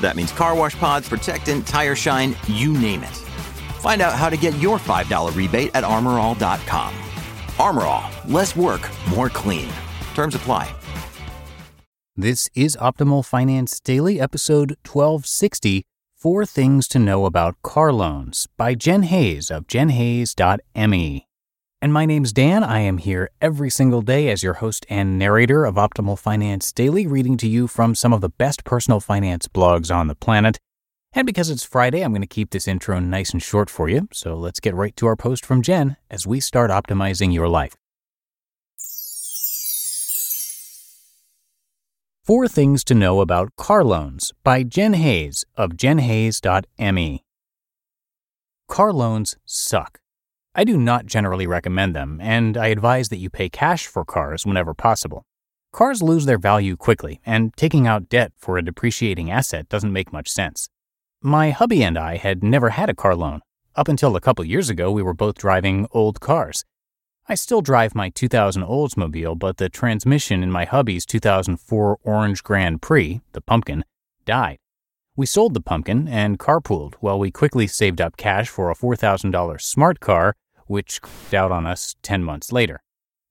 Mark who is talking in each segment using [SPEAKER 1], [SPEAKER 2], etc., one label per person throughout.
[SPEAKER 1] That means car wash pods, protectant, tire shine, you name it. Find out how to get your $5 rebate at armorall.com. Armor All, less work, more clean. Terms apply.
[SPEAKER 2] This is Optimal Finance Daily, episode 1260 Four Things to Know About Car Loans by Jen Hayes of jenhayes.me. And my name's Dan. I am here every single day as your host and narrator of Optimal Finance Daily, reading to you from some of the best personal finance blogs on the planet. And because it's Friday, I'm going to keep this intro nice and short for you. So let's get right to our post from Jen as we start optimizing your life. Four Things to Know About Car Loans by Jen Hayes of jenhayes.me. Car loans suck. I do not generally recommend them, and I advise that you pay cash for cars whenever possible. Cars lose their value quickly, and taking out debt for a depreciating asset doesn't make much sense. My hubby and I had never had a car loan. Up until a couple years ago, we were both driving old cars. I still drive my 2000 Oldsmobile, but the transmission in my hubby's 2004 Orange Grand Prix, the pumpkin, died. We sold the pumpkin and carpooled while we quickly saved up cash for a $4,000 smart car, which clicked out on us 10 months later.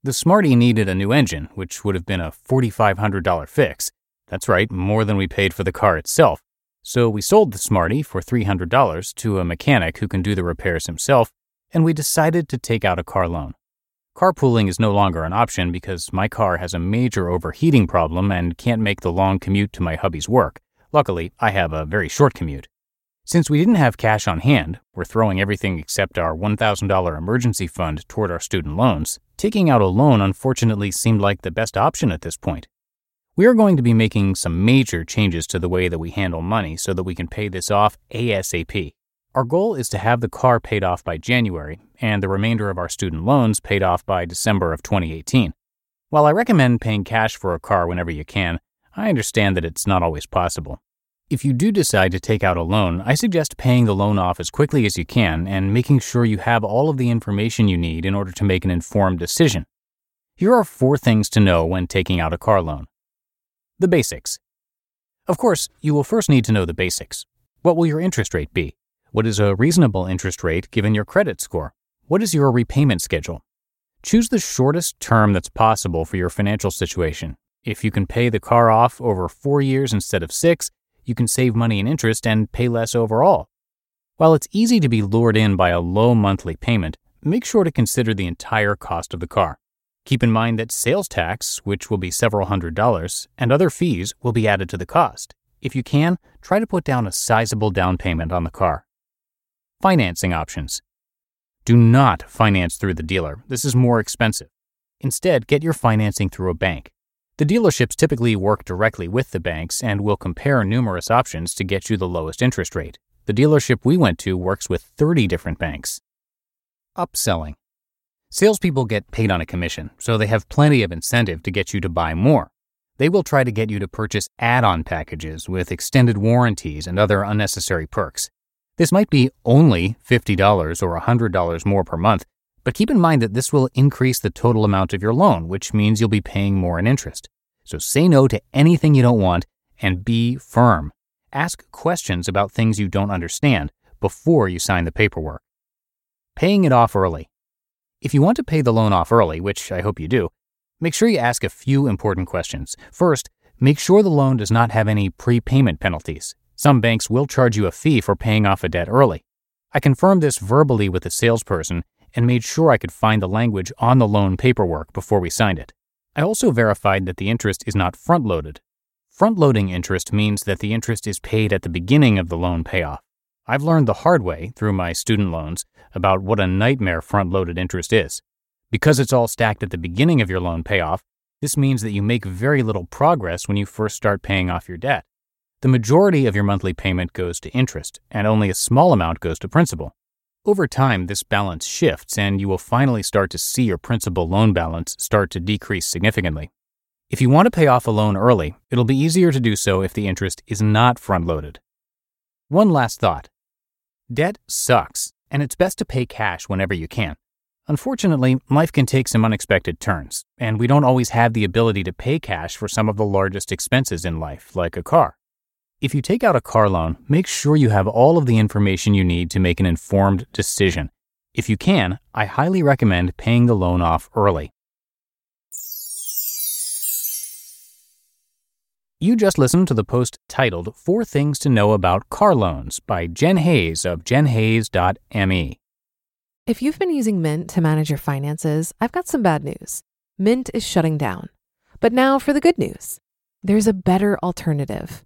[SPEAKER 2] The Smarty needed a new engine, which would have been a $4,500 fix. That's right, more than we paid for the car itself. So we sold the Smarty for $300 to a mechanic who can do the repairs himself, and we decided to take out a car loan. Carpooling is no longer an option because my car has a major overheating problem and can't make the long commute to my hubby's work. Luckily, I have a very short commute. Since we didn't have cash on hand, we're throwing everything except our $1,000 emergency fund toward our student loans. Taking out a loan unfortunately seemed like the best option at this point. We are going to be making some major changes to the way that we handle money so that we can pay this off ASAP. Our goal is to have the car paid off by January and the remainder of our student loans paid off by December of 2018. While I recommend paying cash for a car whenever you can, I understand that it's not always possible. If you do decide to take out a loan, I suggest paying the loan off as quickly as you can and making sure you have all of the information you need in order to make an informed decision. Here are four things to know when taking out a car loan. The basics. Of course, you will first need to know the basics. What will your interest rate be? What is a reasonable interest rate given your credit score? What is your repayment schedule? Choose the shortest term that's possible for your financial situation. If you can pay the car off over four years instead of six, you can save money in interest and pay less overall. While it's easy to be lured in by a low monthly payment, make sure to consider the entire cost of the car. Keep in mind that sales tax, which will be several hundred dollars, and other fees will be added to the cost. If you can, try to put down a sizable down payment on the car. Financing options. Do not finance through the dealer. This is more expensive. Instead, get your financing through a bank. The dealerships typically work directly with the banks and will compare numerous options to get you the lowest interest rate. The dealership we went to works with 30 different banks. Upselling. Salespeople get paid on a commission, so they have plenty of incentive to get you to buy more. They will try to get you to purchase add on packages with extended warranties and other unnecessary perks. This might be only $50 or $100 more per month, but keep in mind that this will increase the total amount of your loan, which means you'll be paying more in interest. So say no to anything you don't want and be firm. Ask questions about things you don't understand before you sign the paperwork. Paying it off early. If you want to pay the loan off early, which I hope you do, make sure you ask a few important questions. First, make sure the loan does not have any prepayment penalties. Some banks will charge you a fee for paying off a debt early. I confirmed this verbally with the salesperson and made sure I could find the language on the loan paperwork before we signed it. I also verified that the interest is not front loaded. Front loading interest means that the interest is paid at the beginning of the loan payoff. I've learned the hard way through my student loans about what a nightmare front loaded interest is. Because it's all stacked at the beginning of your loan payoff, this means that you make very little progress when you first start paying off your debt. The majority of your monthly payment goes to interest, and only a small amount goes to principal. Over time, this balance shifts, and you will finally start to see your principal loan balance start to decrease significantly. If you want to pay off a loan early, it'll be easier to do so if the interest is not front loaded. One last thought debt sucks, and it's best to pay cash whenever you can. Unfortunately, life can take some unexpected turns, and we don't always have the ability to pay cash for some of the largest expenses in life, like a car. If you take out a car loan, make sure you have all of the information you need to make an informed decision. If you can, I highly recommend paying the loan off early. You just listened to the post titled Four Things to Know About Car Loans by Jen Hayes of jenhayes.me.
[SPEAKER 3] If you've been using Mint to manage your finances, I've got some bad news. Mint is shutting down. But now for the good news there's a better alternative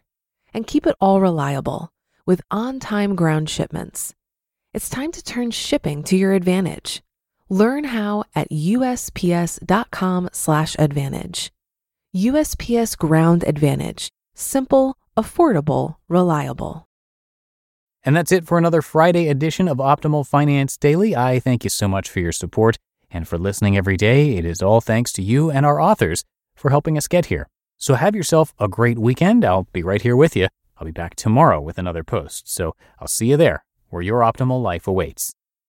[SPEAKER 3] and keep it all reliable with on time ground shipments. It's time to turn shipping to your advantage. Learn how at usps.com/advantage. USPS Ground Advantage: simple, affordable, reliable.
[SPEAKER 2] And that's it for another Friday edition of Optimal Finance Daily. I thank you so much for your support and for listening every day. It is all thanks to you and our authors for helping us get here. So have yourself a great weekend. I'll be right here with you. I'll be back tomorrow with another post. So I'll see you there where your optimal life awaits.